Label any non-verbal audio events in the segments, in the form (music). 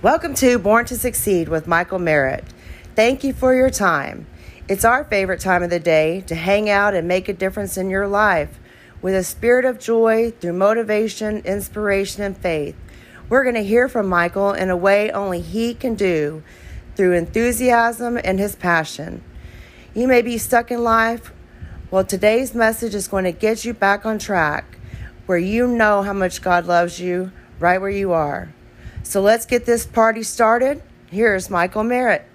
Welcome to Born to Succeed with Michael Merritt. Thank you for your time. It's our favorite time of the day to hang out and make a difference in your life with a spirit of joy through motivation, inspiration, and faith. We're going to hear from Michael in a way only he can do through enthusiasm and his passion. You may be stuck in life. Well, today's message is going to get you back on track where you know how much God loves you right where you are. So let's get this party started. Here's Michael Merritt.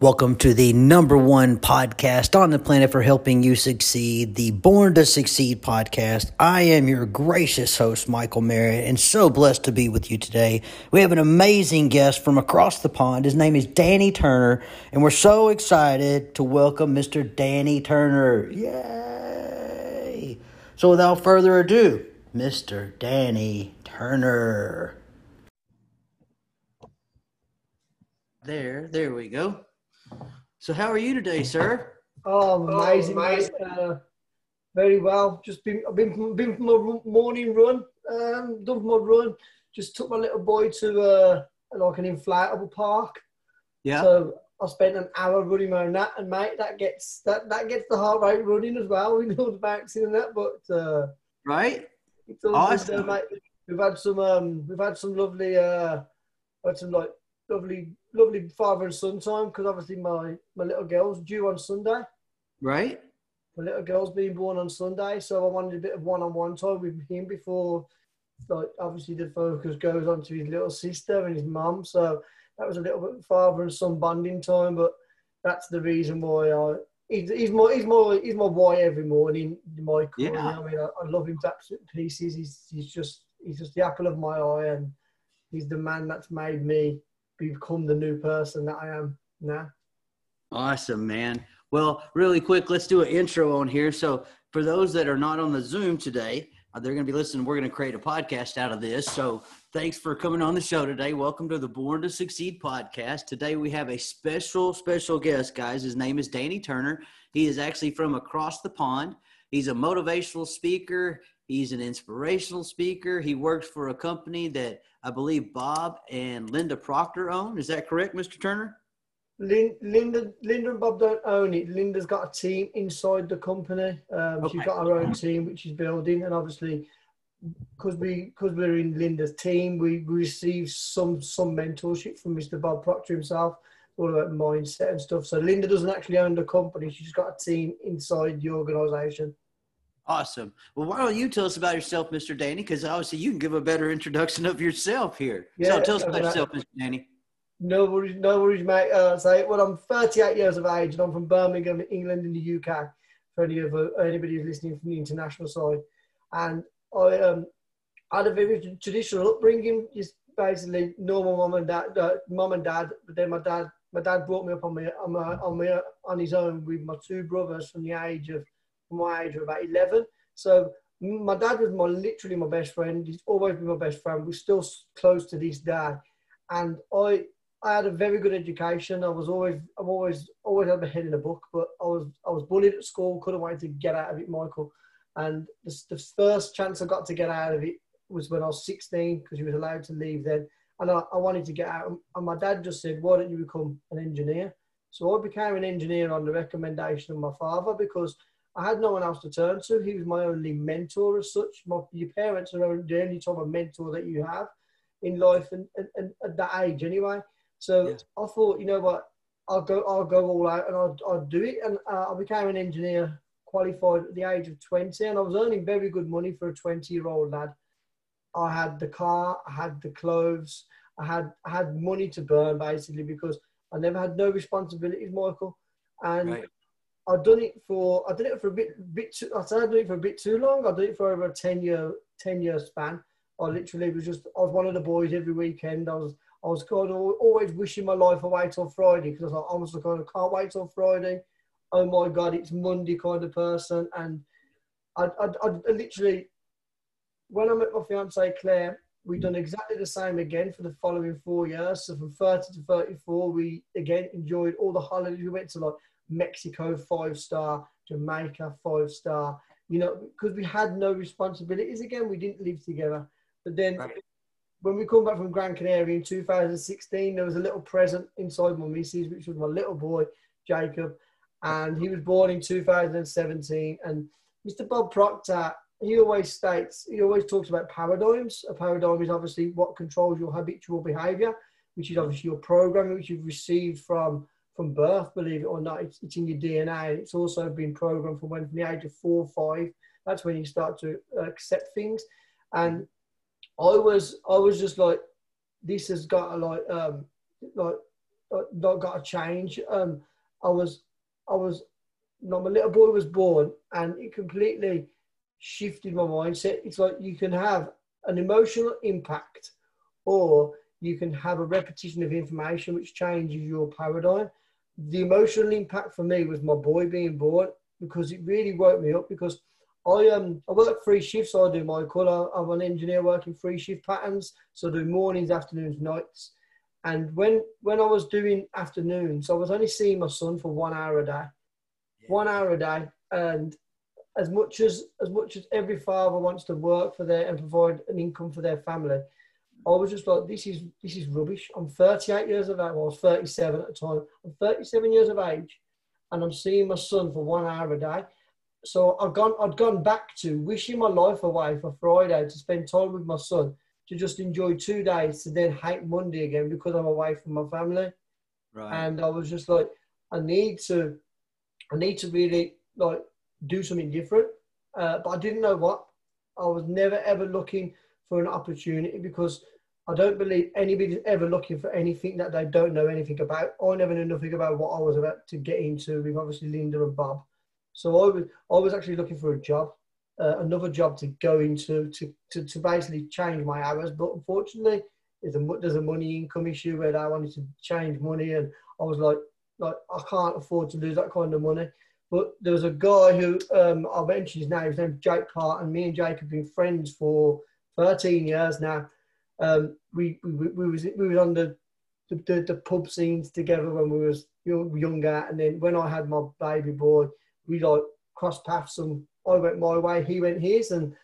Welcome to the number one podcast on the planet for helping you succeed, the Born to Succeed podcast. I am your gracious host, Michael Merritt, and so blessed to be with you today. We have an amazing guest from across the pond. His name is Danny Turner, and we're so excited to welcome Mr. Danny Turner. Yay! So, without further ado, Mr. Danny Turner. There, there we go. So, how are you today, sir? Oh, amazing, mate. Uh, very well. Just been, I've been, been from my morning run. Um, done my run. Just took my little boy to uh, like an inflatable park. Yeah. So I spent an hour running around that, and mate, that gets that that gets the heart rate running as well. (laughs) We know the bouncing and that, but uh, right. It's all awesome. good, mate. We've had some um, we've had some lovely uh, had some like lovely lovely father and son time because obviously my my little girl's due on Sunday. Right. My little girl's being born on Sunday, so I wanted a bit of one-on-one time with him before, like obviously the focus goes on to his little sister and his mum. So that was a little bit father and son bonding time, but that's the reason why I. He's, he's my he's my he's my boy every morning. Michael, Yeah. you know, I mean, I, I love him to absolute pieces. He's he's just he's just the apple of my eye, and he's the man that's made me become the new person that I am now. Awesome, man. Well, really quick, let's do an intro on here. So, for those that are not on the Zoom today, Uh, they're going to be listening. We're going to create a podcast out of this. So, thanks for coming on the show today. Welcome to the Born to Succeed podcast. Today, we have a special, special guest, guys. His name is Danny Turner. He is actually from across the pond. He's a motivational speaker. He's an inspirational speaker. He works for a company that I believe Bob and Linda Proctor own. Is that correct, Mr. Turner? Lin, Linda, Linda and Bob don't own it. Linda's got a team inside the company. Um, She's Okay. got her own team, which she's building, and obviously, because we because we're in Linda's team, we, we receive some some mentorship from Mr. Bob Proctor himself, all about mindset and stuff. So Linda doesn't actually own the company; she's got a team inside the organisation. Awesome. Well, why don't you tell us about yourself, Mr. Danny? Because obviously you can give a better introduction of yourself here. so Yeah, tell us about yourself, Mr. Danny. No worries, no worries, mate. Uh, well, I'm 38 years of age and I'm from Birmingham, England, in the UK. For any of uh, anybody who's listening from the international side, and I um, had a very traditional upbringing, just basically normal mum and dad, uh, mum and dad. But then my dad, my dad brought me up on my on my on, my, on his own with my two brothers from the age of from my age of about 11. So my dad was my literally my best friend. He's always been my best friend. We're still close to this day, and I I had a very good education. I was always, I've always, always had my head in a book, but I was, I was bullied at school. Couldn't wait to get out of it, Michael. And the, the first chance I got to get out of it was when I was 16, because he was allowed to leave then. And I, I wanted to get out. And my dad just said, "Why don't you become an engineer?" So I became an engineer on the recommendation of my father because I had no one else to turn to. He was my only mentor as such. My, your parents are the only type of mentor that you have in life, and, and, and at that age anyway. So Yeah. I thought, you know what, I'll go, I'll go all out and I'll, I'll do it. And uh, I became an engineer, qualified at the age of 20, and I was earning very good money for a 20 year old lad. I had the car, I had the clothes, I had, I had money to burn basically because I never had no responsibilities, Michael. And Right. I've done it for, I did it for a bit, bit too, I said I did it for a bit too long. I did it for over a 10 year, 10 year span. I literally was just, I was one of the boys every weekend. I was, I was kind of always wishing my life away till Friday because I was like, kind of can't wait till Friday. Oh my God, it's Monday kind of person. And I, I, I, I literally, when I met my fiance Claire, we've done exactly the same again for the following four years. So from 30 to 34, we again enjoyed all the holidays. We went to like Mexico, five star, Jamaica, five star, you know, because we had no responsibilities again. We didn't live together. But then right. When we come back from Gran Canaria in 2016, there was a little present inside my missus, which was my little boy, Jacob. And he was born in 2017. And Mr. Bob Proctor, he always states, he always talks about paradigms. A paradigm is obviously what controls your habitual behavior, which is obviously your programming, which you've received from from birth, believe it or not. It's, it's in your DNA. It's also been programmed from when from the age of four or five. That's when you start to accept things. And I was I was just like, this has got to like um like not got to change. Um, I was I was no, my little boy was born, and it completely shifted my mindset. It's like you can have an emotional impact, or you can have a repetition of information which changes your paradigm. The emotional impact for me was my boy being born because it really woke me up because I um I work three shifts. I do my colour. I'm an engineer working three shift patterns, so I do mornings, afternoons, nights. And when when I was doing afternoons, I was only seeing my son for one hour a day, one hour a day. And as much as as much as every father wants to work for their and provide an income for their family, I was just like, this is this is rubbish. I'm 38 years of age. Well, I was 37 at the time. I'm 37 years of age, and I'm seeing my son for one hour a day. So I'd gone I'd gone back to wishing my life away for Friday to spend time with my son to just enjoy two days to then hate Monday again because I'm away from my family. Right. And I was just like, I need to, I need to really like do something different. Uh, but I didn't know what. I was never ever looking for an opportunity because I don't believe anybody's ever looking for anything that they don't know anything about. I never knew nothing about what I was about to get into with obviously Linda and Bob. So I was I was actually looking for a job uh, another job to go into to, to, to basically change my hours. But unfortunately, there's a, money income issue where I wanted to change money, and I was like, like I can't afford to lose that kind of money. But there was a guy who um, I mentioned his name. His name's Jake and me and Jake have been friends for 13 years now. Um, we, we we was we was on the the, the, pub scenes together when we was young, younger, and then when I had my baby boy, we like crossed paths and I went my way, he went his, and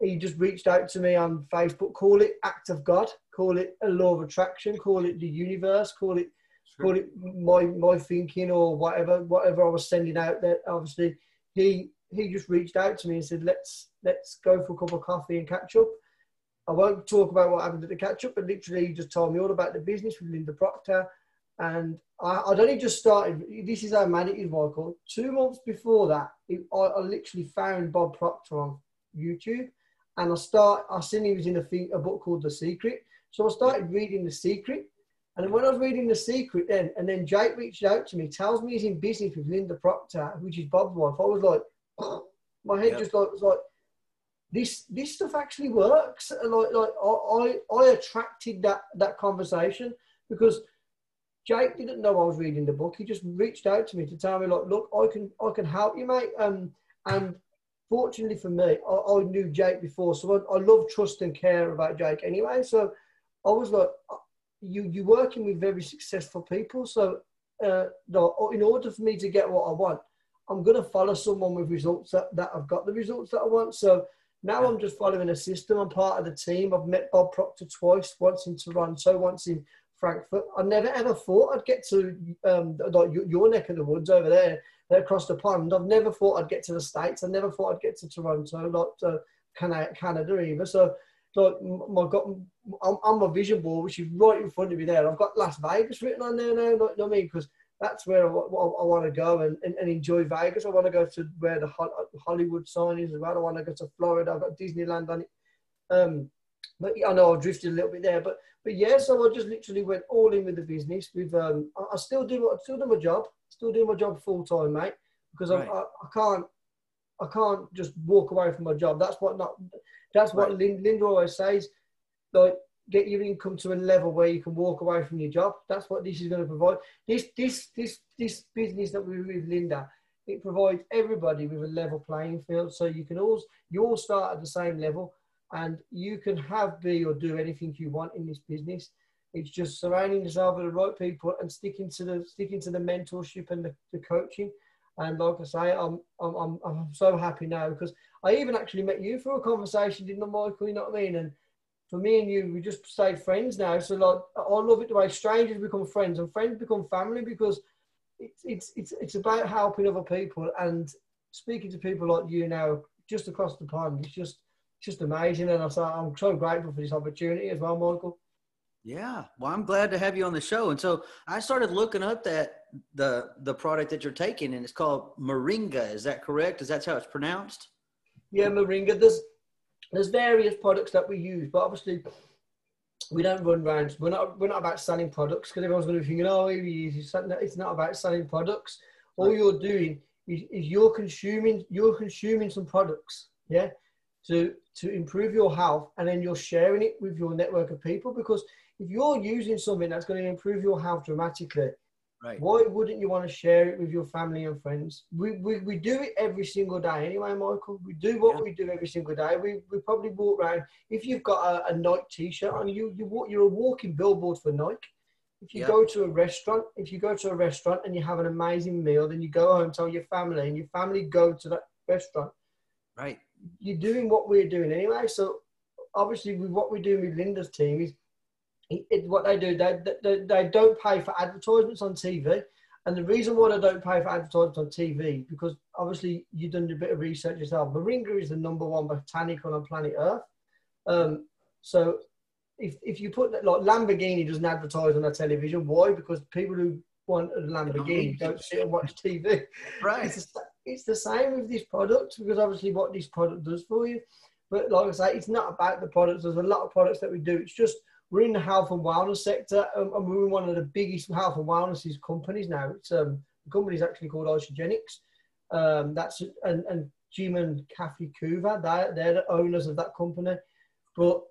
he just reached out to me on Facebook. Call it act of God, call it a law of attraction, call it the universe, call it sure. call it my my thinking or whatever whatever I was sending out That Obviously, he he just reached out to me and said, "Let's let's go for a cup of coffee and catch up." I won't talk about what happened at the catch up, but literally he just told me all about the business with Linda Proctor. And I, I'd only just started. This is how mad it is, Michael. Two months before that, it, I, I, literally found Bob Proctor on YouTube, and I start. I seen he was in a, thing, a book called The Secret. So I started reading The Secret, and when I was reading The Secret, then and then Jake reached out to me, tells me he's in business with Linda Proctor, which is Bob's wife. I was like, (clears throat) my head yep. just like was like. This, this stuff actually works. And Like, like I, I, I attracted that, that conversation because Jake didn't know I was reading the book. He just reached out to me to tell me, like, look, I can I can help you, mate. Um, and fortunately for me, I, I knew Jake before, so I, I, love, trust, and care about Jake anyway. So I was like, uh, you you're working with very successful people, so uh, in order for me to get what I want, I'm going to follow someone with results that, that I've got the results that I want. So now I'm just following a system. I'm part of the team. I've met Bob Proctor twice, once in Toronto, once in Frankfurt. I never ever thought I'd get to um, like your neck of the woods over there, across the pond. I've never thought I'd get to the States. I never thought I'd get to Toronto, not to Canada either. So, like, my got, I'm, I'm my vision board, which is right in front of me there. I've got Las Vegas written on there now. You know what I mean? Because that's where I, I, I want to go and, and, and, enjoy Vegas. I want to go to where the Hollywood sign is as well. I want to go to Florida. I've got Disneyland on it. Um, but yeah, I know I drifted a little bit there, but but yeah, so I just literally went all in with the business. With um, I, I still do I still do my job, still do my job full time, mate, because right. I, I, I can't I can't just walk away from my job. That's what not that's right. what Linda always says. Like get your income to a level where you can walk away from your job. That's what this is going to provide. This this this this business that we with Linda, it provides everybody with a level playing field. So you can all you all start at the same level and you can have, be, or do anything you want in this business. It's just surrounding yourself with the right people and sticking to the sticking to the mentorship and the, the coaching. And like I say, I'm I'm I'm, so happy now because I even actually met you for a conversation, didn't I, Michael? You know what I mean? And for me and you, we just stayed friends now. So like, I love it the way strangers become friends and friends become family because it's it's it's it's about helping other people and speaking to people like you now, just across the pond. It's just just amazing, and I'm so, I'm so grateful for this opportunity as well, Michael. Yeah, well, I'm glad to have you on the show. And so I started looking up that the the product that you're taking, and it's called Moringa. Is that correct? Is that how it's pronounced? Yeah, Moringa. There's there's various products that we use, but obviously we don't run around. We're not we're not about selling products because everyone's going to be thinking, oh, it's not about selling products. All you're doing is, is you're consuming you're consuming some products, yeah, to to improve your health, and then you're sharing it with your network of people because if you're using something that's going to improve your health dramatically, Right. Why wouldn't you want to share it with your family and friends? We, we, we do it every single day anyway, Michael. We do what yeah. we do every single day. We, we probably walk around. If you've got a, a Nike t-shirt on, you, you walk, you're a walking billboard for Nike. If you yeah. go to a restaurant, if you go to a restaurant and you have an amazing meal, then you go home, tell your family, and your family go to that restaurant. Right. You're doing what we're doing anyway. So obviously, with what we're doing with Linda's team is it, what they do, they, they, they don't pay for advertisements on TV. And the reason why they don't pay for advertisements on TV, because obviously you've done a bit of research yourself. Moringa is the number one botanical on planet Earth. Um, so if, if you put that, like Lamborghini doesn't advertise on their television, why? Because people who want a Lamborghini don't sit and watch TV. Right. It's, the, it's the same with this product because obviously what this product does for you. But like I say, it's not about the products. There's a lot of products that we do. It's just we're in the health and wellness sector, and we're in one of the biggest health and wellness companies now. It's um, the company's actually called Isagenix. Um, that's and and Jim and Kathy Coover, they're, they're the owners of that company, but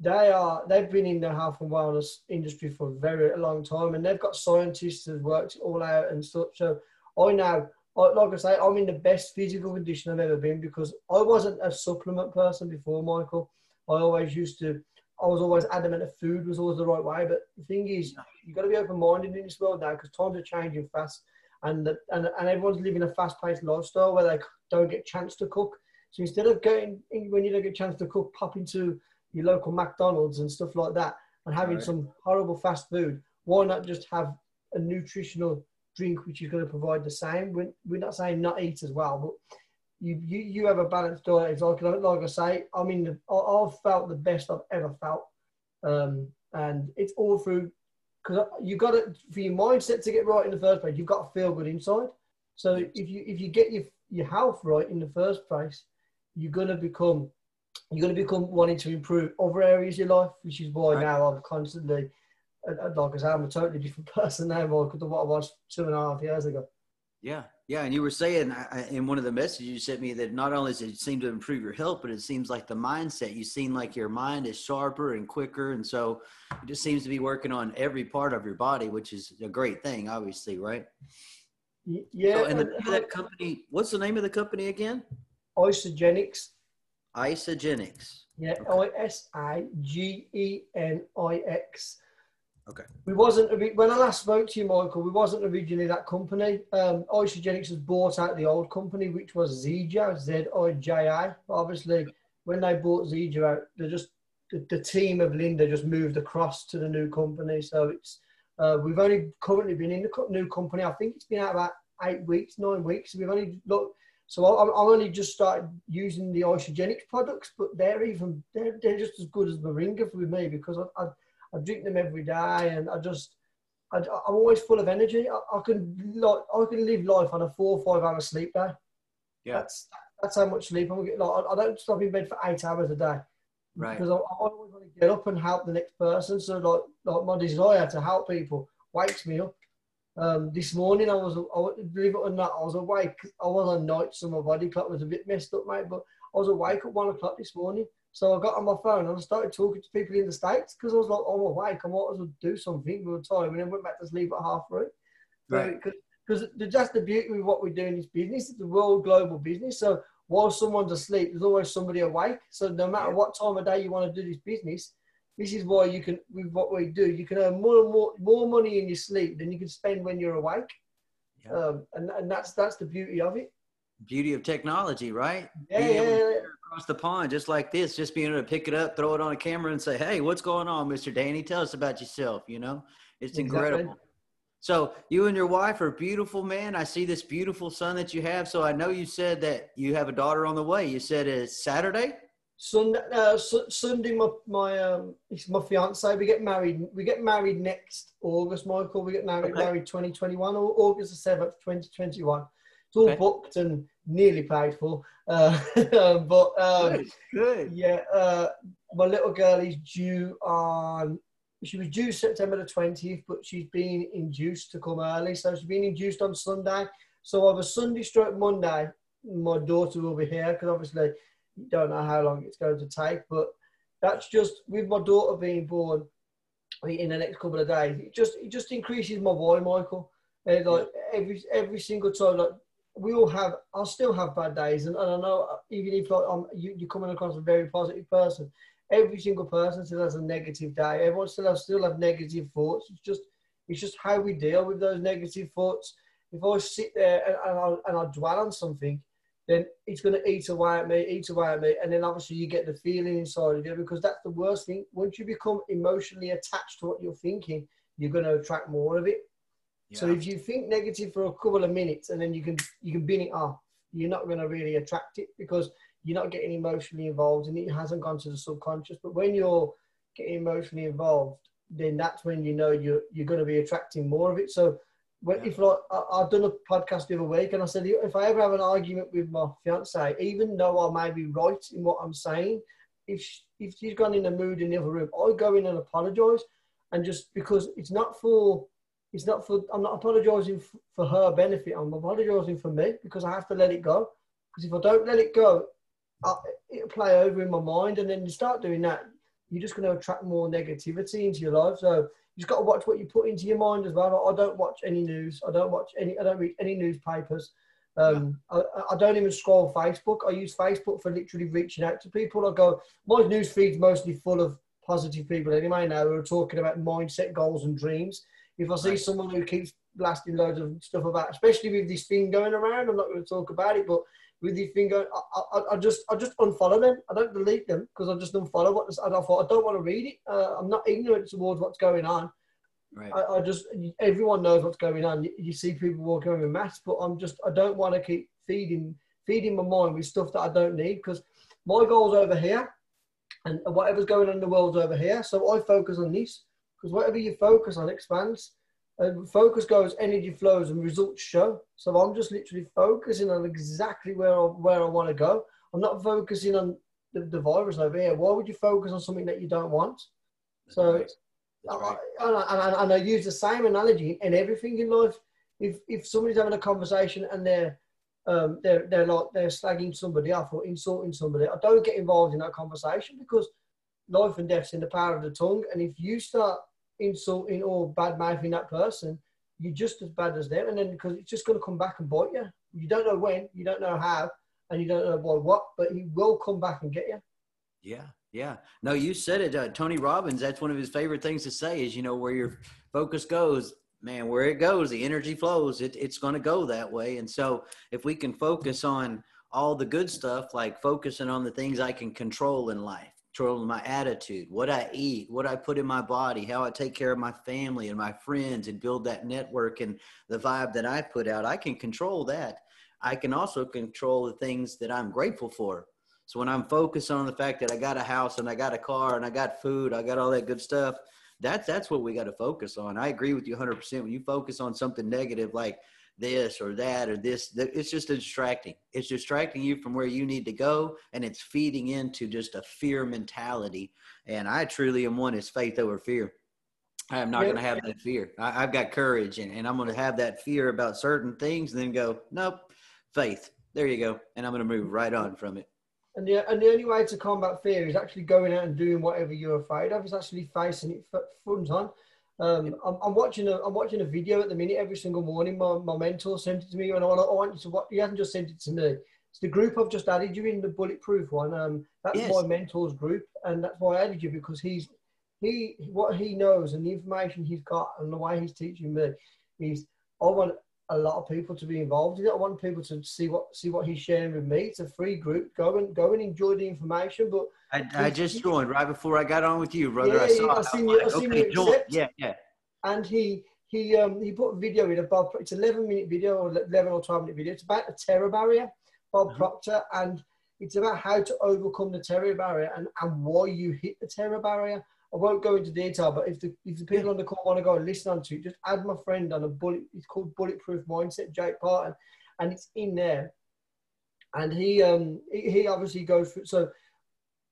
they are they've been in the health and wellness industry for a very long time, and they've got scientists that worked it all out and stuff. So I now, like I say, I'm in the best physical condition I've ever been because I wasn't a supplement person before, Michael. I always used to I was always adamant that food was always the right way. But the thing is, you've got to be open minded in this world now because times are changing fast, and the, and and everyone's living a fast paced lifestyle where they don't get a chance to cook. So instead of going when you don't get a chance to cook, pop into your local McDonald's and stuff like that, and having right. some horrible fast food. Why not just have a nutritional drink which is going to provide the same? We're, we're not saying not eat as well, but you, you, you have a balanced diet. It's like, like I say, I mean, I've felt the best I've ever felt. Um, and it's all through, because you got to, for your mindset to get right in the first place, you've got to feel good inside. So if you, if you get your, your health right in the first place, you're going to become, you're going to become wanting to improve other areas of your life, which is why right. now I'm constantly, like I say, I'm a totally different (laughs) person now, Michael, than what I was two and a half years ago. Yeah, yeah, and you were saying in one of the messages you sent me that not only does it seem to improve your health, but it seems like the mindset. You seem like your mind is sharper and quicker, and so it just seems to be working on every part of your body, which is a great thing, obviously, right? Yeah. So, and the, name of that company, what's the name of the company again? Isagenix. Isogenics. Yeah, I S I G E N I X. Okay. We wasn't when I last spoke to you, Michael. We wasn't originally that company. Um, Isagenix has bought out the old company, which was Zija, Z I J I. Obviously, when they bought Zija out, they just the, the, team of Linda just moved across to the new company. So it's uh, we've only currently been in the new company. I think it's been out about eight weeks, nine weeks. We've only looked. So I'm, only just started using the Isagenix products, but they're even they're, they're just as good as Moringa for me because I, I I drink them every day, and I just I, am always full of energy. I, I, can like I can live life on a four or five hour sleep day. Yeah, that's that's how much sleep I'm getting. Like I, I don't stop in bed for eight hours a day. Right. Because I, I, always want to get up and help the next person. So like like my desire to help people wakes me up. Um, this morning I was, I, believe it or not, I was awake. I was on night, so my body clock was a bit messed up, mate. But I was awake at one o'clock this morning. So I got on my phone and I started talking to people in the States because I was like, oh, I'm awake. I might as well do something with the time. And then went back to sleep at half three. Right. Because just the beauty of what we do in this business, it's a world global business. So while someone's asleep, there's always somebody awake. So no matter what time of day you want to do this business, this is why you can, with what we do, you can earn more and more, more money in your sleep than you can spend when you're awake. yeah. um, and and that's that's the beauty of it. Beauty of technology, right? Yeah, yeah, yeah. Across the pond, just like this, just being able to pick it up, throw it on a camera, and say, "Hey, what's going on, Mister Danny? Tell us about yourself." You know, it's incredible. So you and your wife are beautiful, man. I see this beautiful son that you have. So I know you said that you have a daughter on the way. You said it's Saturday. Sunday, uh, Sunday, my my um, it's my fiance. We get married. We get married next August, Michael. We get married okay. married 2021 or August the seventh, 2021. It's all okay. booked and nearly paid for. (laughs) Uh, but um, good. good. Yeah, uh, my little girl is due on she was due September the 20th, but she's been induced to come early. So she's been induced on Sunday. So over Sunday straight Monday, my daughter will be here because obviously you don't know how long it's going to take. But that's just with my daughter being born in the next couple of days. It just it just increases my boy, Michael. And like every every single time, like we all have, I'll still have bad days, and, and I know uh, even if like I'm, you, you're coming across a very positive person, every single person still has a negative day. Everyone still has still have negative thoughts. It's just it's just how we deal with those negative thoughts. If I sit there and, and, I, and I dwell on something, then it's going to eat away at me, eat away at me, and then obviously you get the feeling inside of you because that's the worst thing. Once you become emotionally attached to what you're thinking, you're going to attract more of it. Yeah. So if you think negative for a couple of minutes and then you can you can bin it off, you're not going to really attract it because you're not getting emotionally involved and it hasn't gone to the subconscious. But when you're getting emotionally involved, then that's when you know you're you're going to be attracting more of it. So when, yeah. if like I, I've done a podcast the other week and I said if I ever have an argument with my fiance, even though I may be right in what I'm saying, if she, if she's gone in a mood in the other room, I go in and apologise, and just because it's not for it's not for I'm not apologising for her benefit. I'm apologising for me because I have to let it go. Because if I don't let it go, it'll play over in my mind, and then you start doing that, you're just going to attract more negativity into your life. So you just got to watch what you put into your mind as well. I don't watch any news. I don't watch any. I don't read any newspapers. Um, I, I, don't even scroll Facebook. I use Facebook for literally reaching out to people. I go, my news feed's mostly full of positive people anyway now who are talking about mindset, goals, and dreams. If I see someone who keeps blasting loads of stuff about, especially with this thing going around, I'm not going to talk about it, but with your finger. I, I, I, just I just unfollow them. I don't delete them because I just unfollow what I thought I don't want to read it. Uh, I'm not ignorant towards what's going on. Right. I, I, just everyone knows what's going on. You, you, see people walking around with masks, but I'm just I don't want to keep feeding feeding my mind with stuff that I don't need because my goal's over here, and whatever's going on in the world's over here. So I focus on this because whatever you focus on expands. And focus goes, energy flows, and results show. So I'm just literally focusing on exactly where I, where I want to go. I'm not focusing on the, the virus over here. Why would you focus on something that you don't want? so, right. I, and, I, and I use the same analogy in everything in life. If if somebody's having a conversation and they're um, they're they're like they're slagging somebody off or insulting somebody, I don't get involved in that conversation because life and death's in the power of the tongue. And if you start insulting or bad mouthing that person, you're just as bad as them. And then because it's just going to come back and bite you. You don't know when, you don't know how, and you don't know what, but he will come back and get you. Yeah, yeah. No, you said it. Uh, Tony Robbins, that's one of his favorite things to say is, you know, where your focus goes, man, where it goes, the energy flows, it, it's going to go that way. And so if we can focus on all the good stuff, like focusing on the things I can control in life, control my attitude, what I eat, what I put in my body, how I take care of my family and my friends and build that network and the vibe that I put out. I can control that. I can also control the things that I'm grateful for. So when I'm focused on the fact that I got a house and I got a car and I got food, I got all that good stuff, that's that's what we got to focus on. I agree with you 100%. When you focus on something negative like this or that or this. It's just distracting. It's distracting you from where you need to go, and it's feeding into just a fear mentality. And I truly am one is faith over fear. I am not going to have that fear. I, have got courage, and, and I'm going to have that fear about certain things, and then go, nope, faith. There you go, and I'm going to move right on from it. And the, and the only way to combat fear is actually going out and doing whatever you're afraid of. Is actually facing it front on. Um, I'm, I'm, watching a I'm watching a video at the minute every single morning. My, my mentor sent it to me, and I want, I want you to watch. He hasn't just sent it to me. It's the group I've just added you in the bulletproof one. Um, that's yes. my mentor's group, and that's why I added you because he's he what he knows and the information he's got and the way he's teaching me is I want a lot of people to be involved in it. I want people to see what see what he's sharing with me. It's a free group. Go and go and enjoy the information. But I, I just joined right before I got on with you, brother. Yeah, I saw. I seen you. I seen okay, you. Yeah, yeah. And he he um he put a video in about it's 11 minute video or 11 or 12 minute video. It's about the terror barrier, Bob Mhm. Proctor, and it's about how to overcome the terror barrier and, and why you hit the terror barrier. I won't go into detail, but if the if the people on the call want to go and listen on to it, just add my friend on a bullet. It's called Bulletproof Mindset, Jake Parton, and it's in there. And he um he, he obviously goes through. So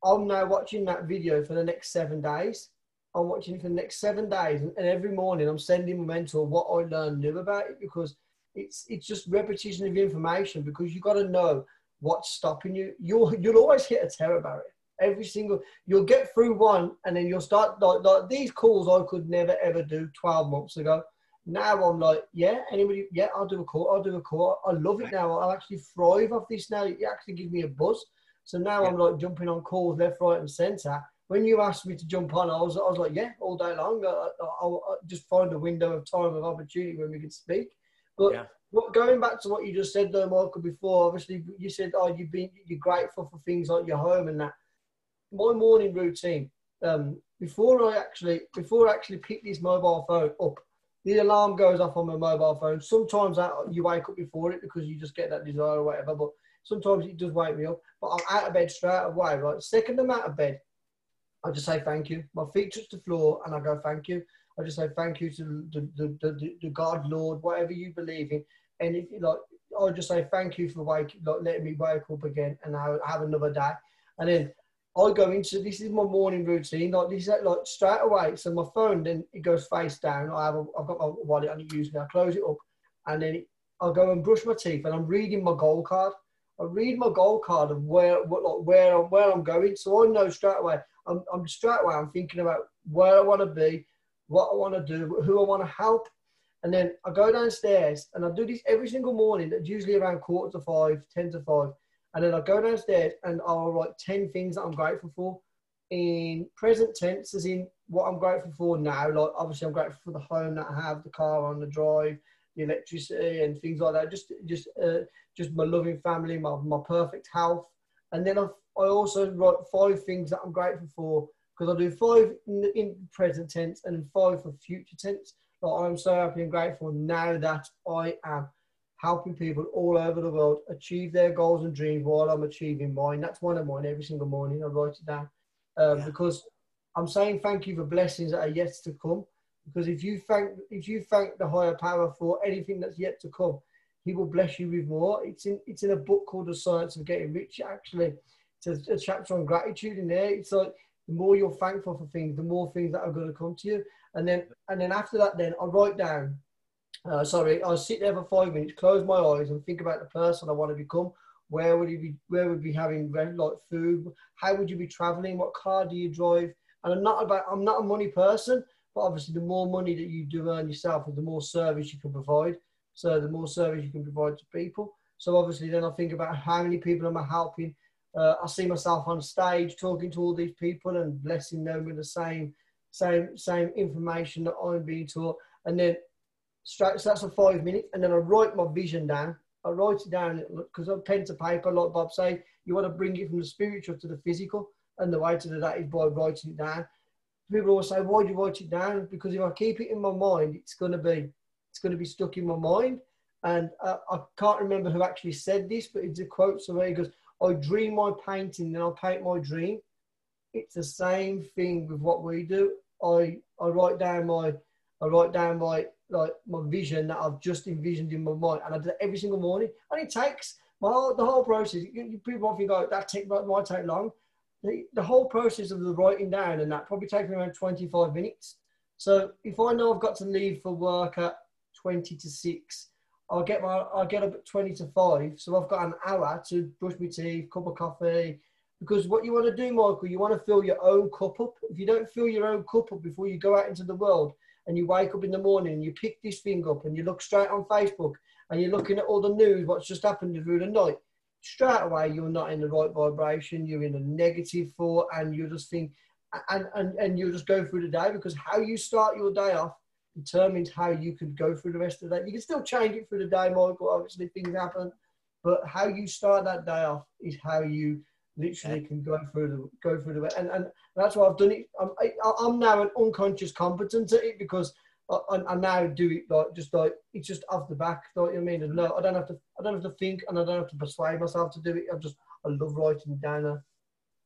I'm now watching that video for the next seven days. I'm watching it for the next seven days, and, and every morning I'm sending my mentor what I learned new about it because it's it's just repetition of information because you got to know what's stopping you. You'll you'll always hit a terror barrier. Every single you'll get through one, and then you'll start like, like these calls I could never ever do 12 months ago. Now I'm like, yeah, anybody, yeah, I'll do a call. I'll do a call. I love it now. I'll actually thrive off this now. It actually gives me a buzz. So now Yeah. I'm like jumping on calls left, right, and centre. When you asked me to jump on, I was, I was like, yeah, all day long. I, I, I'll I'll just find a window of time of opportunity when we can speak. But Yeah. what, going back to what you just said, though, Michael, before, obviously you said, oh, you've been, you're grateful for things like your home and that. My morning routine, um, before I actually, before I actually pick this mobile phone up, the alarm goes off on my mobile phone. Sometimes I, you wake up before it because you just get that desire or whatever. But sometimes it does wake me up. But I'm out of bed straight away. Right, second I'm out of bed, I just say thank you. My feet touch the floor and I go thank you. I just say thank you to the, the, the, the, God, Lord, whatever you believe in. And if you like, I'll just say thank you for waking, like letting me wake up again and I have another day. And then I go into this is my morning routine. Like this, is like straight away. So my phone then it goes face down. I have a, I've got my wallet on it usually. I close it up, and then I'll go and brush my teeth, and I'm reading my goal card. I read my goal card of where what like where I'm where I'm going, so I know straight away. I'm, I'm straight away. I'm thinking about where I want to be, what I want to do, who I want to help, and then I go downstairs and I do this every single morning. That's usually around quarter to five, ten to five. And then I go downstairs and I'll write 10 things that I'm grateful for in present tense, as in what I'm grateful for now. Like, obviously, I'm grateful for the home that I have, the car on the drive, the electricity, and things like that. Just, just, uh, just my loving family, my, my perfect health. And then I've, I also write five things that I'm grateful for because I do five in, in present tense and five for future tense. Like, I'm so happy and grateful now that I am helping people all over the world achieve their goals and dreams while I'm achieving mine. That's one of mine every single morning. I write it down um, Yeah. because I'm saying thank you for blessings that are yet to come. Because if you thank if you thank the higher power for anything that's yet to come, He will bless you with more. It's in it's in a book called The Science of Getting Rich. Actually, it's a, a chapter on gratitude in there. It's like the more you're thankful for things, the more things that are going to come to you. And then and then after that, then I write down uh, sorry, I'll sit there for five minutes, close my eyes, and think about the person I want to become. Where would you be? Where would be having like food? How would you be traveling? What car do you drive? And I'm not about. I'm not a money person, but obviously, the more money that you do earn yourself, the more service you can provide. So the more service you can provide to people. So obviously, then I think about how many people am I helping. Uh, I see myself on stage talking to all these people and blessing them with the same, same, same information that I'm being taught. And then straight, so that's a five minutes, and then I write my vision down. I write it down because I'm pen to paper, like Bob say. You want to bring it from the spiritual to the physical, and the way to do that is by writing it down. People always say, "Why do you write it down?" Because if I keep it in my mind, it's going to be, it's going to be stuck in my mind. And uh, I can't remember who actually said this, but it's a quote somewhere. He goes, "I dream my painting, then I paint my dream." It's the same thing with what we do. I I write down my I write down my like my vision that I've just envisioned in my mind, and I do that every single morning. And it takes my whole, the whole process. You, people often go, "That take that might take long." The, the whole process of the writing down and that probably takes me around twenty five minutes. So if I know I've got to leave for work at twenty to six, I'll get my I'll get up at twenty to five. So I've got an hour to brush my teeth, cup of coffee. Because what you want to do, Michael, you want to fill your own cup up. If you don't fill your own cup up before you go out into the world, and you wake up in the morning and you pick this thing up and you look straight on Facebook and you're looking at all the news, what's just happened through the night, straight away you're not in the right vibration, you're in a negative thought, and you just think, and, and, and you just go through the day because how you start your day off determines how you could go through the rest of the day. You can still change it through the day, Michael. Obviously, things happen, but how you start that day off is how you literally can go through the go through the and and that's why I've done it. I'm I, I'm now an unconscious competent at it because I, I, now do it like just like it's just off the back. You know I mean? And no, I don't have to I don't have to think and I don't have to persuade myself to do it. I just I love writing down.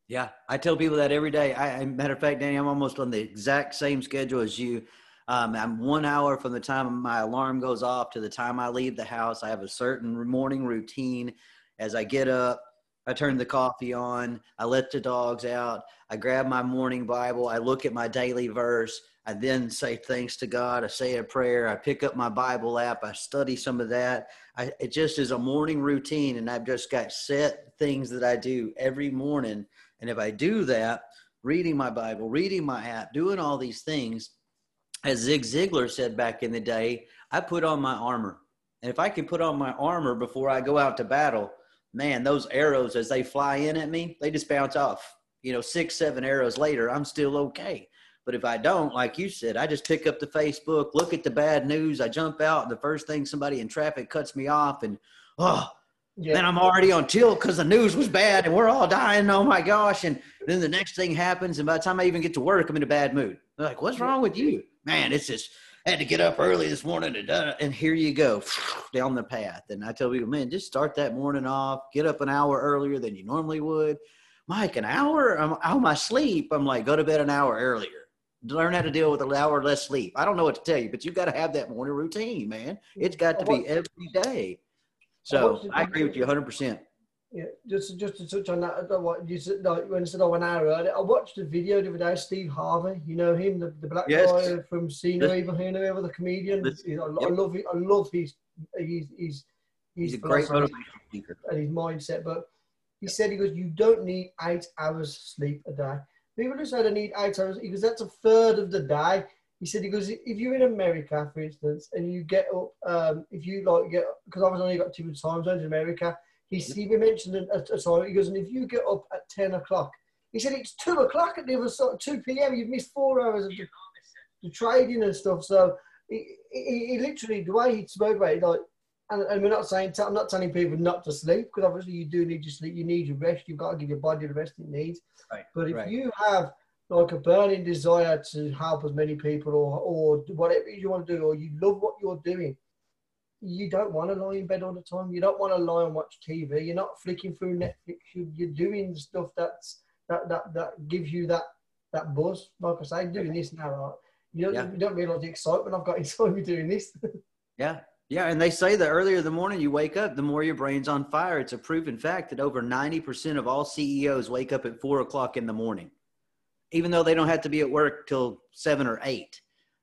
Yeah, I tell people that every day. I, matter of fact, Danny, I'm almost on the exact same schedule as you. Um, I'm one hour from the time my alarm goes off to the time I leave the house. I have a certain morning routine. As I get up, I turn the coffee on. I let the dogs out. I grab my morning Bible. I look at my daily verse. I then say thanks to God. I say a prayer. I pick up my Bible app. I study some of that. I, it just is a morning routine, and I've just got set things that I do every morning. And if I do that, reading my Bible, reading my app, doing all these things, as Zig Ziglar said back in the day, I put on my armor. And if I can put on my armor before I go out to battle, man, those arrows as they fly in at me, they just bounce off. You know, six, seven arrows later, I'm still okay. But if I don't, like you said, I just pick up the Facebook, look at the bad news, I jump out, and the first thing somebody in traffic cuts me off, and oh, yeah. then I'm already on tilt because the news was bad and we're all dying. Oh my gosh. And then the next thing happens, and by the time I even get to work, I'm in a bad mood. They're like, what's wrong with you? Man, it's just had to get up early this morning and, uh, and here you go (sniffs) down the path. And I tell people, man, just start that morning off, get up an hour earlier than you normally would. Mike, an hour? I'm on my sleep. I'm like, go to bed an hour earlier. Learn how to deal with an hour less sleep. I don't know what to tell you, but you got to have that morning routine, man. It's got to be every day. So I agree with you 100%. Yeah, just just to touch on that, what you said like, when you said oh, an hour earlier, I watched a video the other day. Steve Harvey, you know him, the, the black yes. guy from See No Evil, Evil, the comedian. I, yep. I, love it. I love his he's he's he's, he's a great speaker and his mindset. But he said he goes, you don't need eight hours sleep a day. People who say they need eight hours, he goes, that's a third of the day. He said, he goes, if you're in America, for instance, and you get up, um, if you like get, because I've only got two time zones in America, he, he mentioned a, a time, he goes, and if you get up at 10 o'clock, he said, it's 2 o'clock at the other side, 2 p.m., you've missed four hours of the, the trading and stuff. So he, he, he, literally, the way he spoke about it, like, and, and we're not saying, I'm not telling people not to sleep, because obviously you do need to sleep, you need your rest, you've got to give your body the rest it needs. Right, but if right. you have like a burning desire to help as many people or, or whatever you want to do, or you love what you're doing, you don't want to lie in bed all the time. You don't want to lie and watch TV. You're not flicking through Netflix. You, are doing stuff that's that that that gives you that that buzz. Like I say, doing this now, right? you don't yeah. you don't realize the excitement I've got (laughs) inside me doing this. yeah. Yeah, and they say the earlier the morning you wake up, the more your brain's on fire. It's a proven fact that over 90% of all CEOs wake up at four o'clock in the morning, even though they don't have to be at work till seven or eight.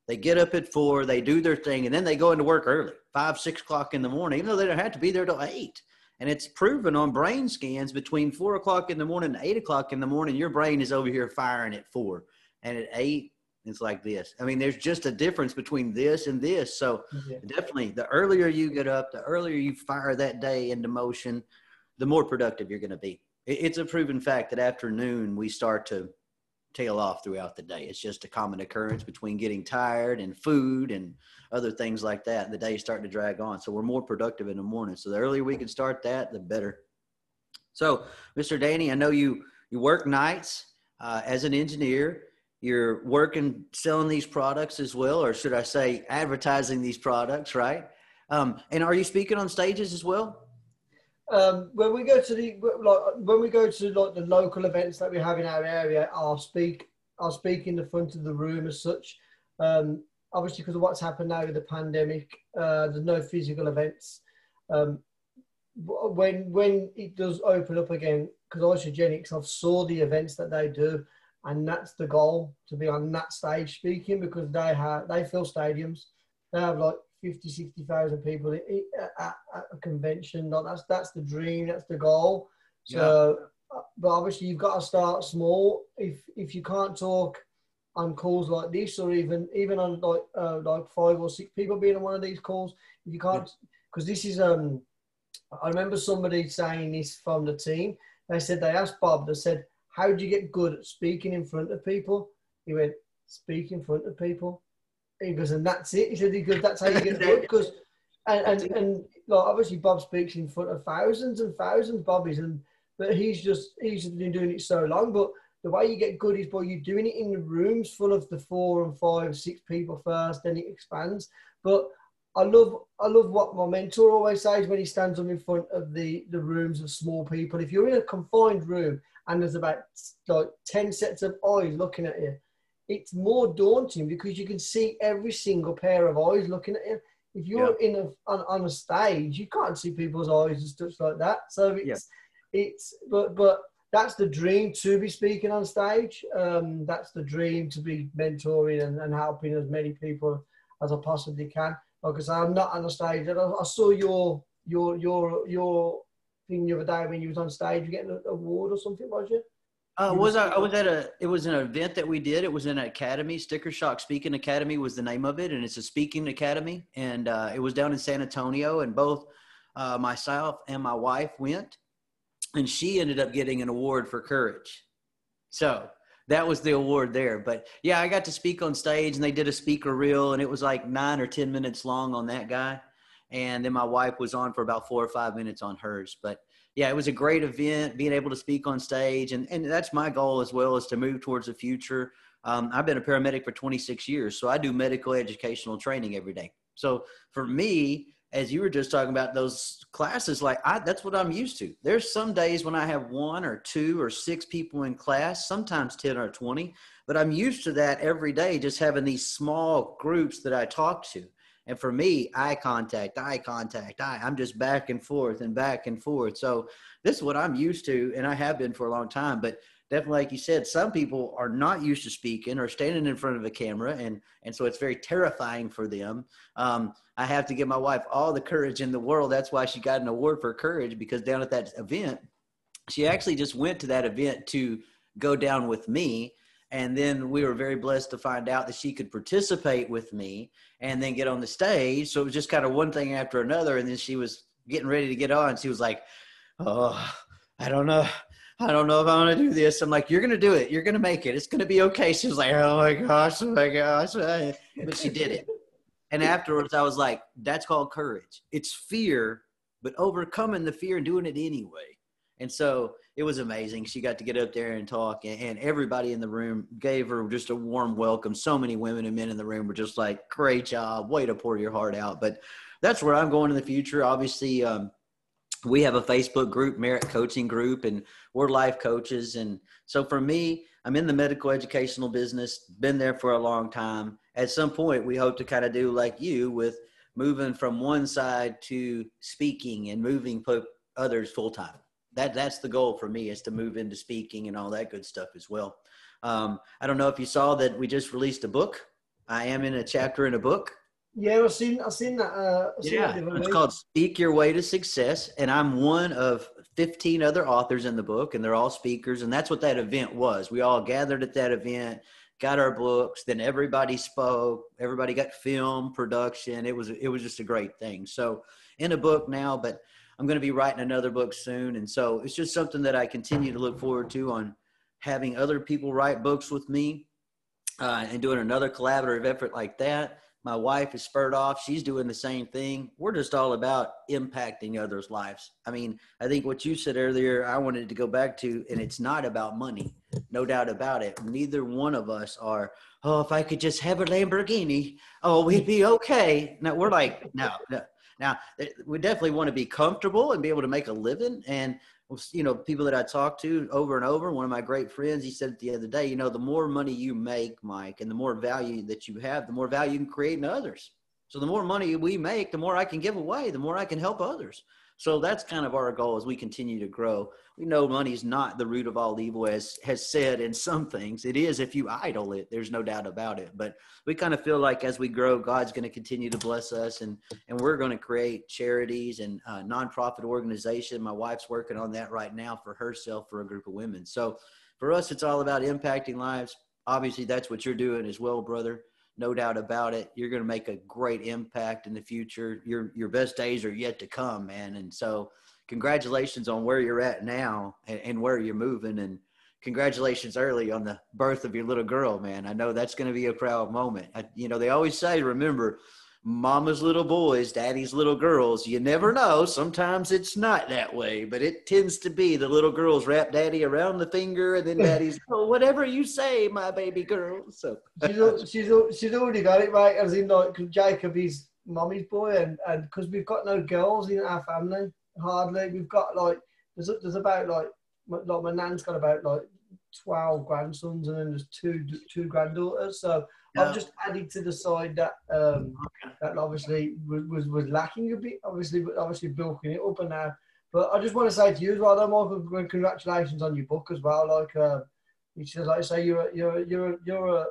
They get up at four, they do their thing, and then they go into work early five, six o'clock in the morning, even though they don't have to be there till eight. And it's proven on brain scans between four o'clock in the morning and eight o'clock in the morning, your brain is over here firing at four. And at eight, it's like this. I mean, there's just a difference between this and this. So yeah. definitely the earlier you get up, the earlier you fire that day into motion, the more productive you're going to be. It's a proven fact that after noon, we start to tail off throughout the day. It's just a common occurrence between getting tired and food and other things like that. The day's starting to drag on. So we're more productive in the morning. So the earlier we can start that, the better. So, Mr. Danny, I know you you work nights uh, as an engineer. You're working selling these products as well, or should I say, advertising these products, right? Um, and are you speaking on stages as well? Um, when we go to the like when we go to like the local events that we have in our area, I'll speak I'll speak in the front of the room as such. Um, obviously, because of what's happened now with the pandemic, uh, there's no physical events. Um, when when it does open up again, because Isagenix, I've saw the events that they do, and that's the goal to be on that stage speaking because they have they fill stadiums. They have like 50, 60,000 people at, at, a convention. That's that's the dream. That's the goal. So, yeah. But obviously you've got to start small. If if you can't talk on calls like this, or even even on like uh, like five or six people being on one of these calls, if you can't, because yeah. this is um, I remember somebody saying this from the team. They said they asked Bob. They said, "How do you get good at speaking in front of people?" He went, "Speak in front of people." He goes, and that's it. He said, because that's how you get (laughs) good. Because and, and, and like obviously Bob speaks in front of thousands and thousands, Bobbies, and but he's just he's been doing it so long. But the way you get good is by you doing it in the rooms full of the four and five, six people first, then it expands. But I love I love what my mentor always says when he stands up in front of the the rooms of small people. If you're in a confined room and there's about like ten sets of eyes looking at you, it's more daunting because you can see every single pair of eyes looking at you. If you're yeah. in a on, on, a stage, you can't see people's eyes and stuff like that. So it's yeah. it's but but that's the dream to be speaking on stage. Um, that's the dream to be mentoring and, and helping as many people as I possibly can. Like I say, I'm not on the stage. I, I saw your your your your thing the other day when you was on stage. You getting an award or something, was you? Uh, was I, I was at a it was an event that we did. It was in an academy. Sticker Shock Speaking Academy was the name of it, and it's a speaking academy. And uh, it was down in San Antonio. And both uh, myself and my wife went, and she ended up getting an award for courage. So that was the award there. But yeah, I got to speak on stage, and they did a speaker reel, and it was like nine or ten minutes long on that guy. And then my wife was on for about four or five minutes on hers. But yeah, it was a great event, being able to speak on stage. And, and that's my goal as well is to move towards the future. Um, I've been a paramedic for 26 years, so I do medical educational training every day. So for me, as you were just talking about those classes, like I, that's what I'm used to. There's some days when I have one or two or six people in class, sometimes 10 or 20, but I'm used to that every day, just having these small groups that I talk to. And for me, eye contact, eye contact, eye, I'm just back and forth and back and forth. So this is what I'm used to, and I have been for a long time. But definitely, like you said, some people are not used to speaking or standing in front of a camera, and and so it's very terrifying for them. Um, I have to give my wife all the courage in the world. That's why she got an award for courage because down at that event, she actually just went to that event to go down with me and then we were very blessed to find out that she could participate with me and then get on the stage. So it was just kind of one thing after another. And then she was getting ready to get on. She was like, Oh, I don't know. I don't know if I want to do this. I'm like, You're going to do it. You're going to make it. It's going to be okay. She was like, Oh my gosh. Oh my gosh. But she did it. And afterwards, I was like, That's called courage. It's fear, but overcoming the fear and doing it anyway. And so it was amazing. She got to get up there and talk, and, and, everybody in the room gave her just a warm welcome. So many women and men in the room were just like, "Great job, way to pour your heart out." But that's where I'm going in the future. Obviously, um, we have a Facebook group, Merit Coaching Group, and we're life coaches. And so for me, I'm in the medical educational business, been there for a long time. At some point, we hope to kind of do like you with moving from one side to speaking and moving others full time that that's the goal for me is to move into speaking and all that good stuff as well. Um, I don't know if you saw that we just released a book. I am in a chapter in a book. Yeah, I've seen I've seen that. Uh, seen yeah, that it's called "Speak Your Way to Success," and I'm one of 15 other authors in the book, and they're all speakers. And that's what that event was. We all gathered at that event, got our books, then everybody spoke. Everybody got film production. It was it was just a great thing. So in a book now, but I'm going to be writing another book soon. And so it's just something that I continue to look forward to on having other people write books with me uh, and doing another collaborative effort like that. My wife is spurred off. She's doing the same thing. We're just all about impacting others' lives. I mean, I think what you said earlier, I wanted to go back to, and it's not about money, no doubt about it. Neither one of us are, oh, if I could just have a Lamborghini, oh, we'd be okay. No, we're like, no, no now, eh, we definitely want to be comfortable and be able to make a living. And, you know, people that I talk to over and over, one of my great friends, he said the other day, you know, the more money you make, Mike, and the more value that you have, the more value you can create in others. So the more money we make, the more I can give away, the more I can help others. So that's kind of our goal as we continue to grow. We know money is not the root of all evil, as has said in some things. It is if you idle it. There's no doubt about it. But we kind of feel like as we grow, God's going to continue to bless us, and and we're going to create charities and uh, nonprofit organization. My wife's working on that right now for herself for a group of women. So for us, it's all about impacting lives. Obviously, that's what you're doing as well, brother no doubt about it. You're going to make a great impact in the future. Your your best days are yet to come, man. And so, congratulations on where you're at now and, and where you're moving. And congratulations early on the birth of your little girl, man. I know that's going to be a proud moment. I, you know, they always say, remember, mama's little boys, daddy's little girls. You never mm-hmm. know. Sometimes it's not that way, but it tends to be the little girls wrap daddy around the finger and then (laughs) daddy's, oh, whatever you say, my baby girl. So she's, she's, she's already got it right. As in, like, Jacob is mommy's boy, and and because we've got no girls in our family, hardly. We've got like, there's, there's about like, like my nan's got about like 12 grandsons and then there's two two granddaughters. So I've just added to the side that um, that obviously was, was, was lacking a bit. Obviously, but obviously bulking it up and now. But I just want to say to you as well, though, Michael, congratulations on your book as well. Like, uh, it's just like I say, you're you're you're you're a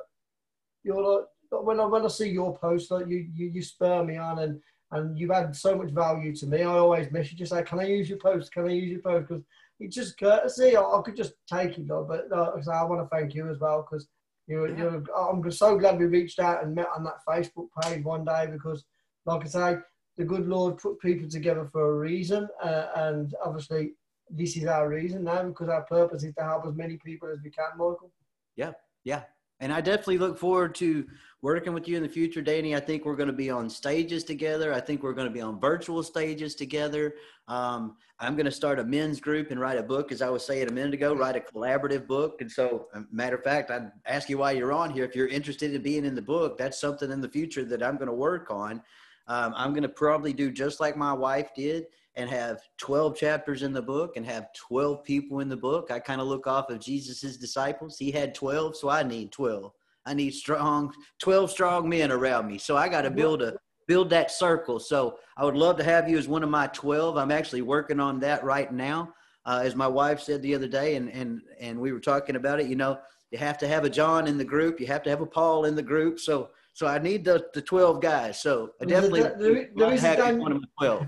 you're like when I when I see your post, like you you, you spur me on and and you've had so much value to me. I always message you just say, "Can I use your post? Can I use your post?" Because it's just courtesy. I, I, could just take it, though, but uh, so I want to thank you as well because you're, yeah. you're, I'm so glad we reached out and met on that Facebook page one day because, like I say, the good Lord put people together for a reason, uh, and obviously this is our reason now because our purpose is to help as many people as we can, Michael. Yeah, yeah, and I definitely look forward to working with you in the future, Danny. I think we're going to be on stages together. I think we're going to be on virtual stages together. Um, I'm going to start a men's group and write a book, as I was saying a minute ago, write a collaborative book. And so, matter of fact, I'd ask you why you're on here. If you're interested in being in the book, that's something in the future that I'm going to work on. Um, I'm going to probably do just like my wife did and have 12 chapters in the book and have 12 people in the book. I kind of look off of Jesus's disciples. He had 12, so I need 12. I need strong, 12 strong men around me. So I got to build a build that circle. So I would love to have you as one of my 12. I'm actually working on that right now. Uh, as my wife said the other day, and, and, and we were talking about it, you know, you have to have a John in the group. You have to have a Paul in the group. So, so I need the, the 12 guys. So I definitely there, there, there is have Dan- one of my 12.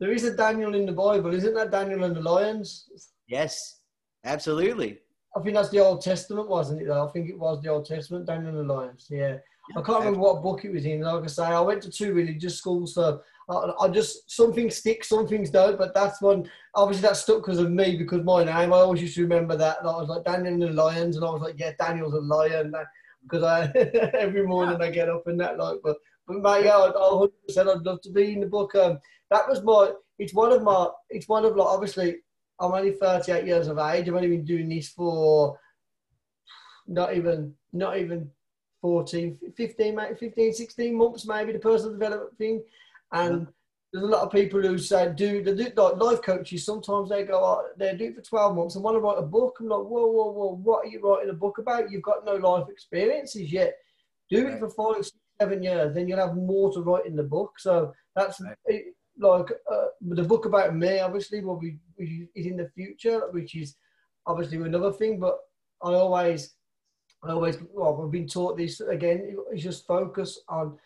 There is a Daniel in the Bible. Isn't that Daniel and the lions? Yes, absolutely. I think that's the Old Testament, wasn't it? Though I think it was the Old Testament, Daniel and the Lions. Yeah, I can't remember what book it was in. Like I say, I went to two religious schools, so I, I just some things stick, some things don't. But that's one. Obviously, that stuck because of me, because my name. I always used to remember that. And I was like Daniel and the Lions, and I was like, yeah, Daniel's a lion. Because I (laughs) every morning I get up and that like, but but mate, yeah, I, I said I'd love to be in the book. Um, that was my. It's one of my. It's one of like obviously I'm only 38 years of age. I've only been doing this for not even not even 14, 15, maybe 15, 16 months, maybe the personal development thing. And yeah. there's a lot of people who say do they do like life coaches. Sometimes they go, oh, they do it for 12 months and want to write a book. I'm like, whoa, whoa, whoa, what are you writing a book about? You've got no life experiences yet. Do right. it for five, six, seven years, then you'll have more to write in the book. So that's right. it, like uh, the book about me, obviously, will be is in the future, which is obviously another thing. But I always, I always, well, I've been taught this again. Is just focus on,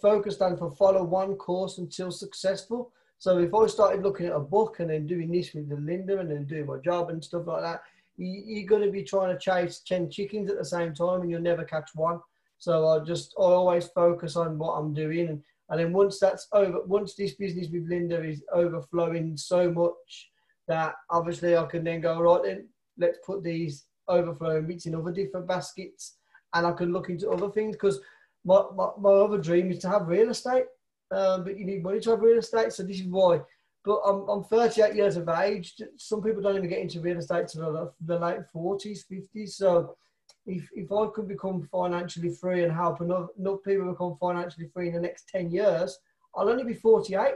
focused on for follow one course until successful. So if I started looking at a book and then doing this with the Linda and then doing my job and stuff like that, you, are going to be trying to chase ten chickens at the same time, and you'll never catch one. So I just I always focus on what I'm doing and and then once that's over, once this business with Linda is overflowing so much that obviously I can then go, right then, let's put these overflowing bits in other different baskets and I can look into other things because my, my, my other dream is to have real estate. Um, but you need money to have real estate. So this is why. But I'm, I'm 38 years of age. Some people don't even get into real estate until the, the late 40s, 50s. So if, if I could become financially free and help enough, enough people become financially free in the next 10 years, I'll only be 48.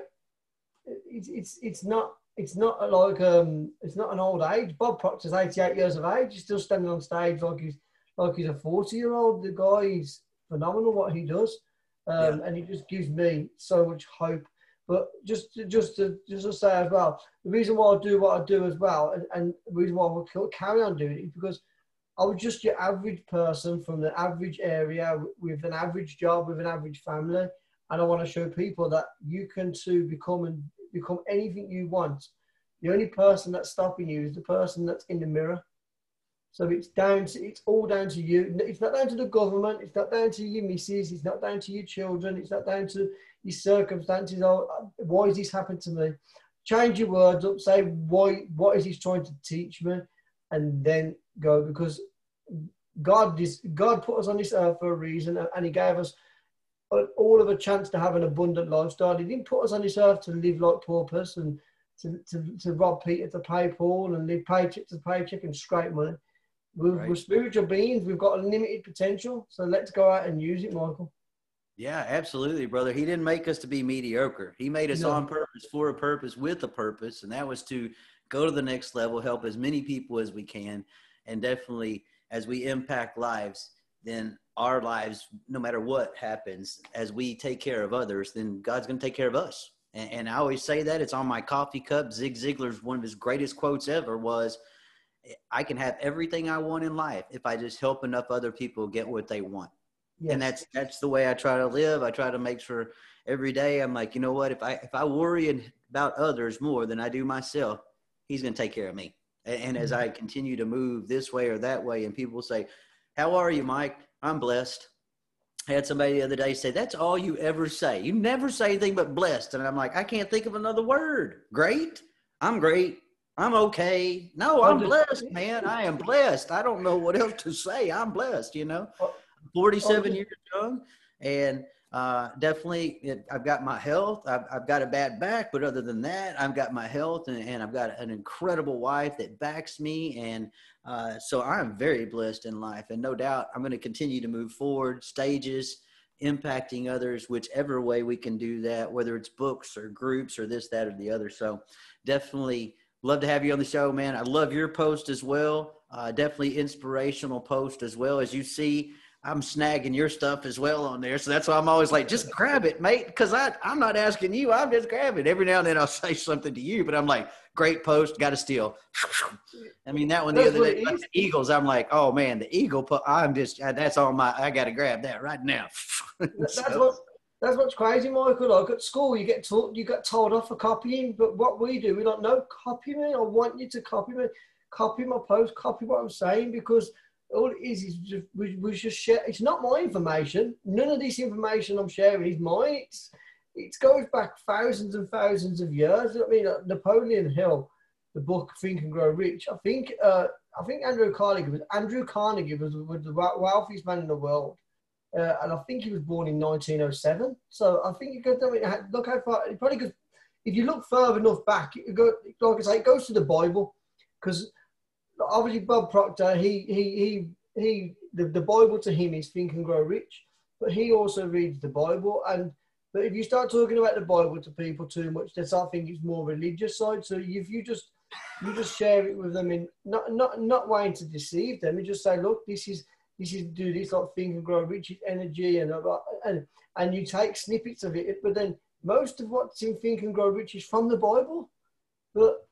It's, it's, it's not it's not like um it's not an old age. Bob Proctor's 88 years of age. He's still standing on stage like he's like he's a 40 year old. The guy is phenomenal what he does, um, yeah. and he just gives me so much hope. But just to, just to just to say as well, the reason why I do what I do as well, and, and the reason why I will carry on doing it is because I was just your average person from the average area with an average job, with an average family. And I want to show people that you can too become and become anything you want. The only person that's stopping you is the person that's in the mirror. So it's down to it's all down to you. It's not down to the government. It's not down to your missus. It's not down to your children. It's not down to your circumstances. Oh, why is this happened to me? Change your words up. Say why. What is he trying to teach me? And then go because God, God put us on this earth for a reason, and He gave us all of a chance to have an abundant lifestyle. He didn't put us on this earth to live like paupers and to, to, to rob Peter to pay Paul and live paycheck to paycheck and scrape money. We're, right. we're spiritual beings. We've got unlimited potential. So let's go out and use it, Michael. Yeah, absolutely, brother. He didn't make us to be mediocre. He made us no. on purpose, for a purpose, with a purpose, and that was to go to the next level, help as many people as we can, and definitely as we impact lives, then our lives, no matter what happens, as we take care of others, then God's going to take care of us. And, and, I always say that it's on my coffee cup. Zig Ziglar's one of his greatest quotes ever was, "I can have everything I want in life if I just help enough other people get what they want." Yes. And that's that's the way I try to live. I try to make sure every day I'm like, you know what? If I if I worry about others more than I do myself, He's going to take care of me. And, and as. I continue to move this way or that way, and people say, "How are you, Mike?" I'm blessed. I had somebody the other day say, That's all you ever say. You never say anything but blessed. And I'm like, I can't think of another word. Great. I'm great. I'm okay. No, I'm blessed, man. I am blessed. I don't know what else to say. I'm blessed, you know. 47 years young and uh, definitely it, I've got my health. I've, I've, got a bad back, but other than that, I've got my health and, and I've got an incredible wife that backs me. And uh, so I'm very blessed in life. And no doubt I'm going to continue to move forward stages, impacting others, whichever way we can do that, whether it's books or groups or this, that, or the other. So definitely love to have you on the show, man. I love your post as well. Uh, definitely inspirational post as well. As you see, I'm snagging your stuff as well on there. So that's why I'm always like, just grab it, mate. Because I I'm not asking you. I'm just grabbing. Every now and then I'll (laughs) say something to you, but I'm like, great post, got to steal. I mean, that one the that's other day, like the Eagles. I'm like, oh man, the Eagle. I'm just that's all my. I got to grab that right now. (laughs) that's so. what. That's what's crazy, Michael. Like at school, you get taught, you get told off for copying, but what we do, we don't know copy me. I want you to copy me, copy my post, copy what I'm saying because all it is is just we, we just share. It's not my information. None of this information I'm sharing is mine. It's it goes back thousands and thousands of years. I mean, uh, Napoleon Hill, the book Think and Grow Rich. I think uh, I think Andrew Carnegie was Andrew Carnegie was, was the wealthiest man in the world, uh, and I think he was born in 1907. So I think you could I mean, look how far. You probably could, if you look further enough back, it go, like I say, it goes to the Bible because obviously Bob Proctor, he he he he the, the Bible to him is think and grow rich, but he also reads the Bible and but if you start talking about the Bible to people too much, that's I think it's more religious side. So if you just you just share it with them in not not not wanting to deceive them, you just say, look, this is this is do this like think and grow rich energy and and and you take snippets of it, but then most of what's in think and grow rich is from the Bible. But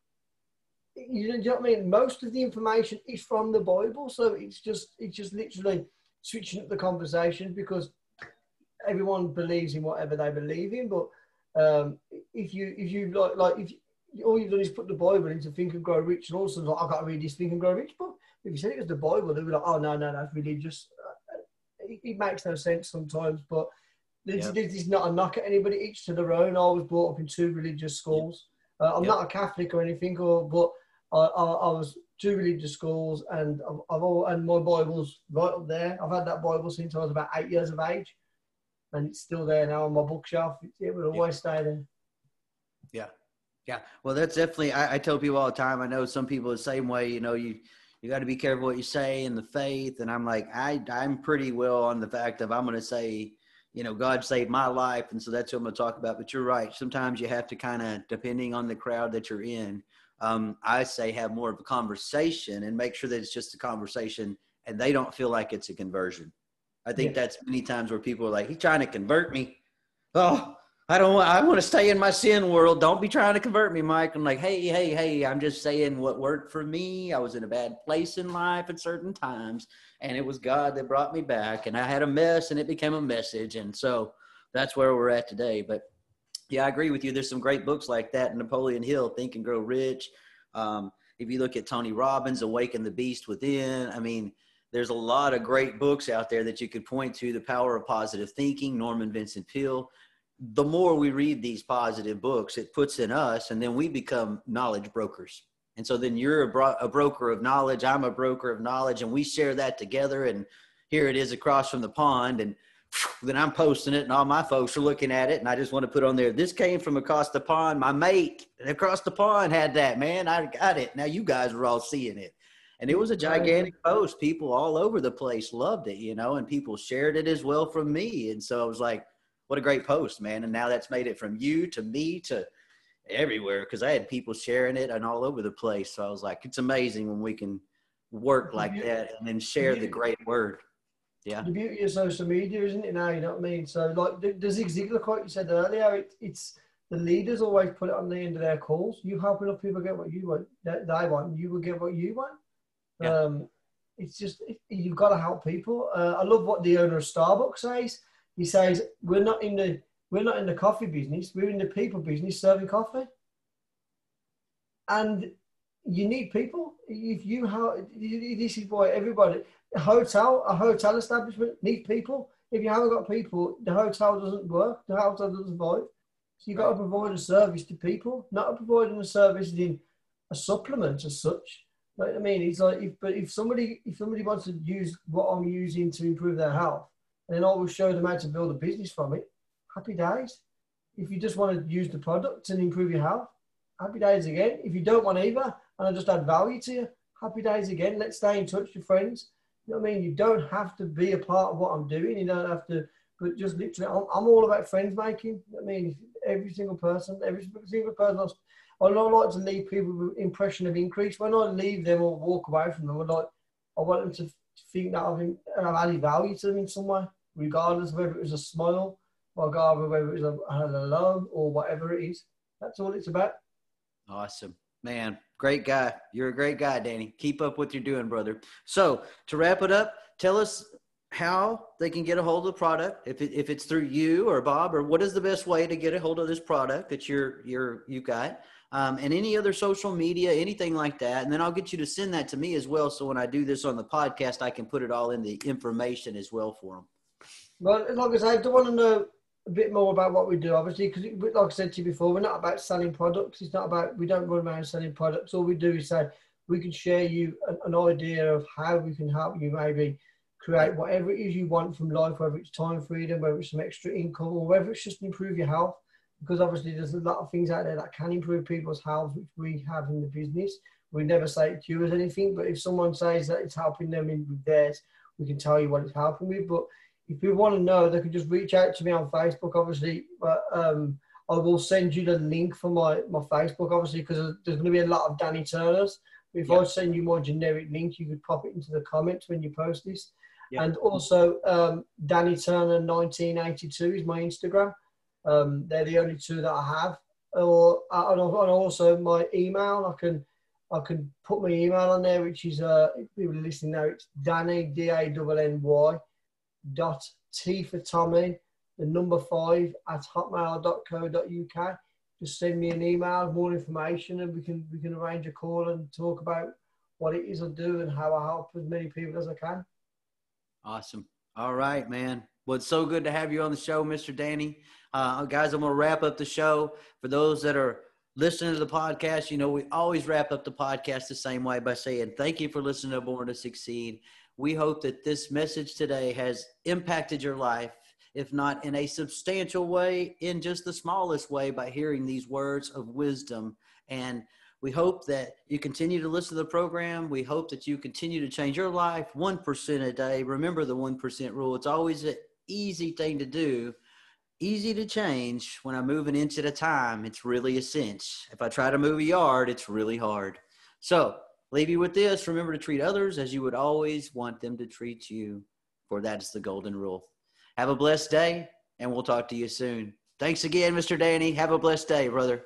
you know what I mean? Most of the information is from the Bible, so it's just it's just literally switching up the conversation because everyone believes in whatever they believe in. But um, if you if you like like if you, all you've done is put the Bible into Think and Grow Rich, and also like I've got to read this Think and Grow Rich book. If you said it was the Bible, they'd be like, oh no no that's religious. Uh, it, it makes no sense sometimes, but. This, yeah. this, is not a knock at anybody. Each to their own. I was brought up in two religious schools. Uh, I'm not a Catholic or anything, or but I, I, I was two religious schools, and I've, I've all, and my Bible's right up there. I've had that Bible since I was about eight years of age, and it's still there now on my bookshelf. It, it will always yeah. stay there. Yeah, yeah. Well, that's definitely. I, I tell people all the time. I know some people the same way. You know, you you got to be careful what you say in the faith, and I'm like, I I'm pretty well on the fact of I'm going to say you know, God saved my life. And so that's what I'm going to talk about. But you're right. Sometimes you have to kind of, depending on the crowd that you're in, um, I say have more of a conversation and make sure that it's just a conversation and they don't feel like it's a conversion. I think yeah. that's many times where people are like, he's trying to convert me. Oh, I don't want, I want to stay in my sin world. Don't be trying to convert me, Mike. I'm like, hey, hey, hey, I'm just saying what worked for me. I was in a bad place in life at certain times, and it was God that brought me back. And I had a mess, and it became a message. And so that's where we're at today. But yeah, I agree with you. There's some great books like that. Napoleon Hill, Think and Grow Rich. Um, if you look at Tony Robbins, Awaken the Beast Within, I mean, there's a lot of great books out there that you could point to. The Power of Positive Thinking, Norman Vincent Peale. The more we read these positive books, it puts in us, and then we become knowledge brokers. And so then you're a, bro- a broker of knowledge. I'm a broker of knowledge, and we share that together. And here it is across from the pond. And then I'm posting it, and all my folks are looking at it. And I just want to put on there, this came from across the pond. My mate across the pond had that, man. I got it. Now you guys are all seeing it. And it was a gigantic post. People all over the place loved it, you know, and people shared it as well from me. And so I was like, what a great post, man. And now that's made it from you to me to everywhere because I had people sharing it and all over the place. So I was like, it's amazing when we can work like that and then share the great word. Yeah. The beauty of social media, isn't it now? You know what I mean? So, like the Zig Ziglar quote you said earlier, it, it's the leaders always put it on the end of their calls. You help enough people get what you want, that they want, you will get what you want. Yeah. Um, it's just, it, you've got to help people. Uh, I love what the owner of Starbucks says. He says, we're not in the we're not in the coffee business. We're in the people business, serving coffee. And you need people. If you have, this is why everybody, a hotel, a hotel establishment needs people. If you haven't got people, the hotel doesn't work. The hotel doesn't survive. So you've got to provide a service to people, not providing a service in a supplement as such. Like, I mean, it's like if but if somebody if somebody wants to use what I'm using to improve their health, and then I will show them how to build a business from it, happy days. If you just want to use the product and improve your health, happy days again. If you don't want either, and I just add value to you, happy days again. Let's stay in touch with friends. You know what I mean? You don't have to be a part of what I'm doing. You don't have to, but just literally, I'm, I'm all about friends making. You know I mean, every single person, every single person. I, I don't like to leave people with impression of increase. When I leave them or walk away from them, I like, I want them to think that I've, I've added value to them in some way, regardless of whether it was a smile Garver, whether it's a, a loan or whatever it is. That's all it's about. Awesome. Man, great guy. You're a great guy, Danny. Keep up what you're doing, brother. So to wrap it up, tell us how they can get a hold of the product. If, it, if it's through you or Bob, or what is the best way to get a hold of this product that you're you're you got, um, and any other social media, anything like that. And then I'll get you to send that to me as well. So when I do this on the podcast, I can put it all in the information as well for them. Well, as long as I don't want to know a bit more about what we do, obviously, because like I said to you before, we're not about selling products. It's not about we don't run around selling products. All we do is say we can share you an, an idea of how we can help you maybe create whatever it is you want from life, whether it's time freedom, whether it's some extra income, or whether it's just improve your health. Because obviously, there's a lot of things out there that can improve people's health, which we have in the business. We never say it cures anything, but if someone says that it's helping them in theirs, we can tell you what it's helping with. But if you want to know, they can just reach out to me on Facebook, obviously. But um, I will send you the link for my, my Facebook, obviously, because there's going to be a lot of Danny Turners. If yeah. I send you my generic link, you could pop it into the comments when you post this. Yeah. And also, um, Danny Turner 1982 is my Instagram. Um, they're the only two that I have. Or and also my email. I can I can put my email on there, which is uh, if people are listening now, it's Danny D A N N Y dot T for Tommy, the number five at hotmail.co.uk. Just send me an email, more information, and we can we can arrange a call and talk about what it is I do and how I help as many people as I can. Awesome. All right, man. Well, it's so good to have you on the show, Mr. Danny. Uh, guys, I'm going to wrap up the show. For those that are listening to the podcast, you know, we always wrap up the podcast the same way by saying, Thank you for listening to Born to Succeed. We hope that this message today has impacted your life, if not in a substantial way, in just the smallest way by hearing these words of wisdom. And we hope that you continue to listen to the program. We hope that you continue to change your life 1% a day. Remember the 1% rule. It's always an easy thing to do, easy to change. When I move an inch at a time, it's really a cinch. If I try to move a yard, it's really hard. So leave you with this. Remember to treat others as you would always want them to treat you, for that is the golden rule. Have a blessed day, and we'll talk to you soon. Thanks again, Mr. Danny. Have a blessed day, brother.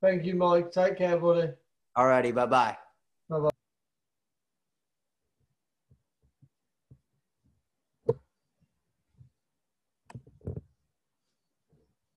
Thank you, Mike. Take care, buddy. All righty. Bye bye.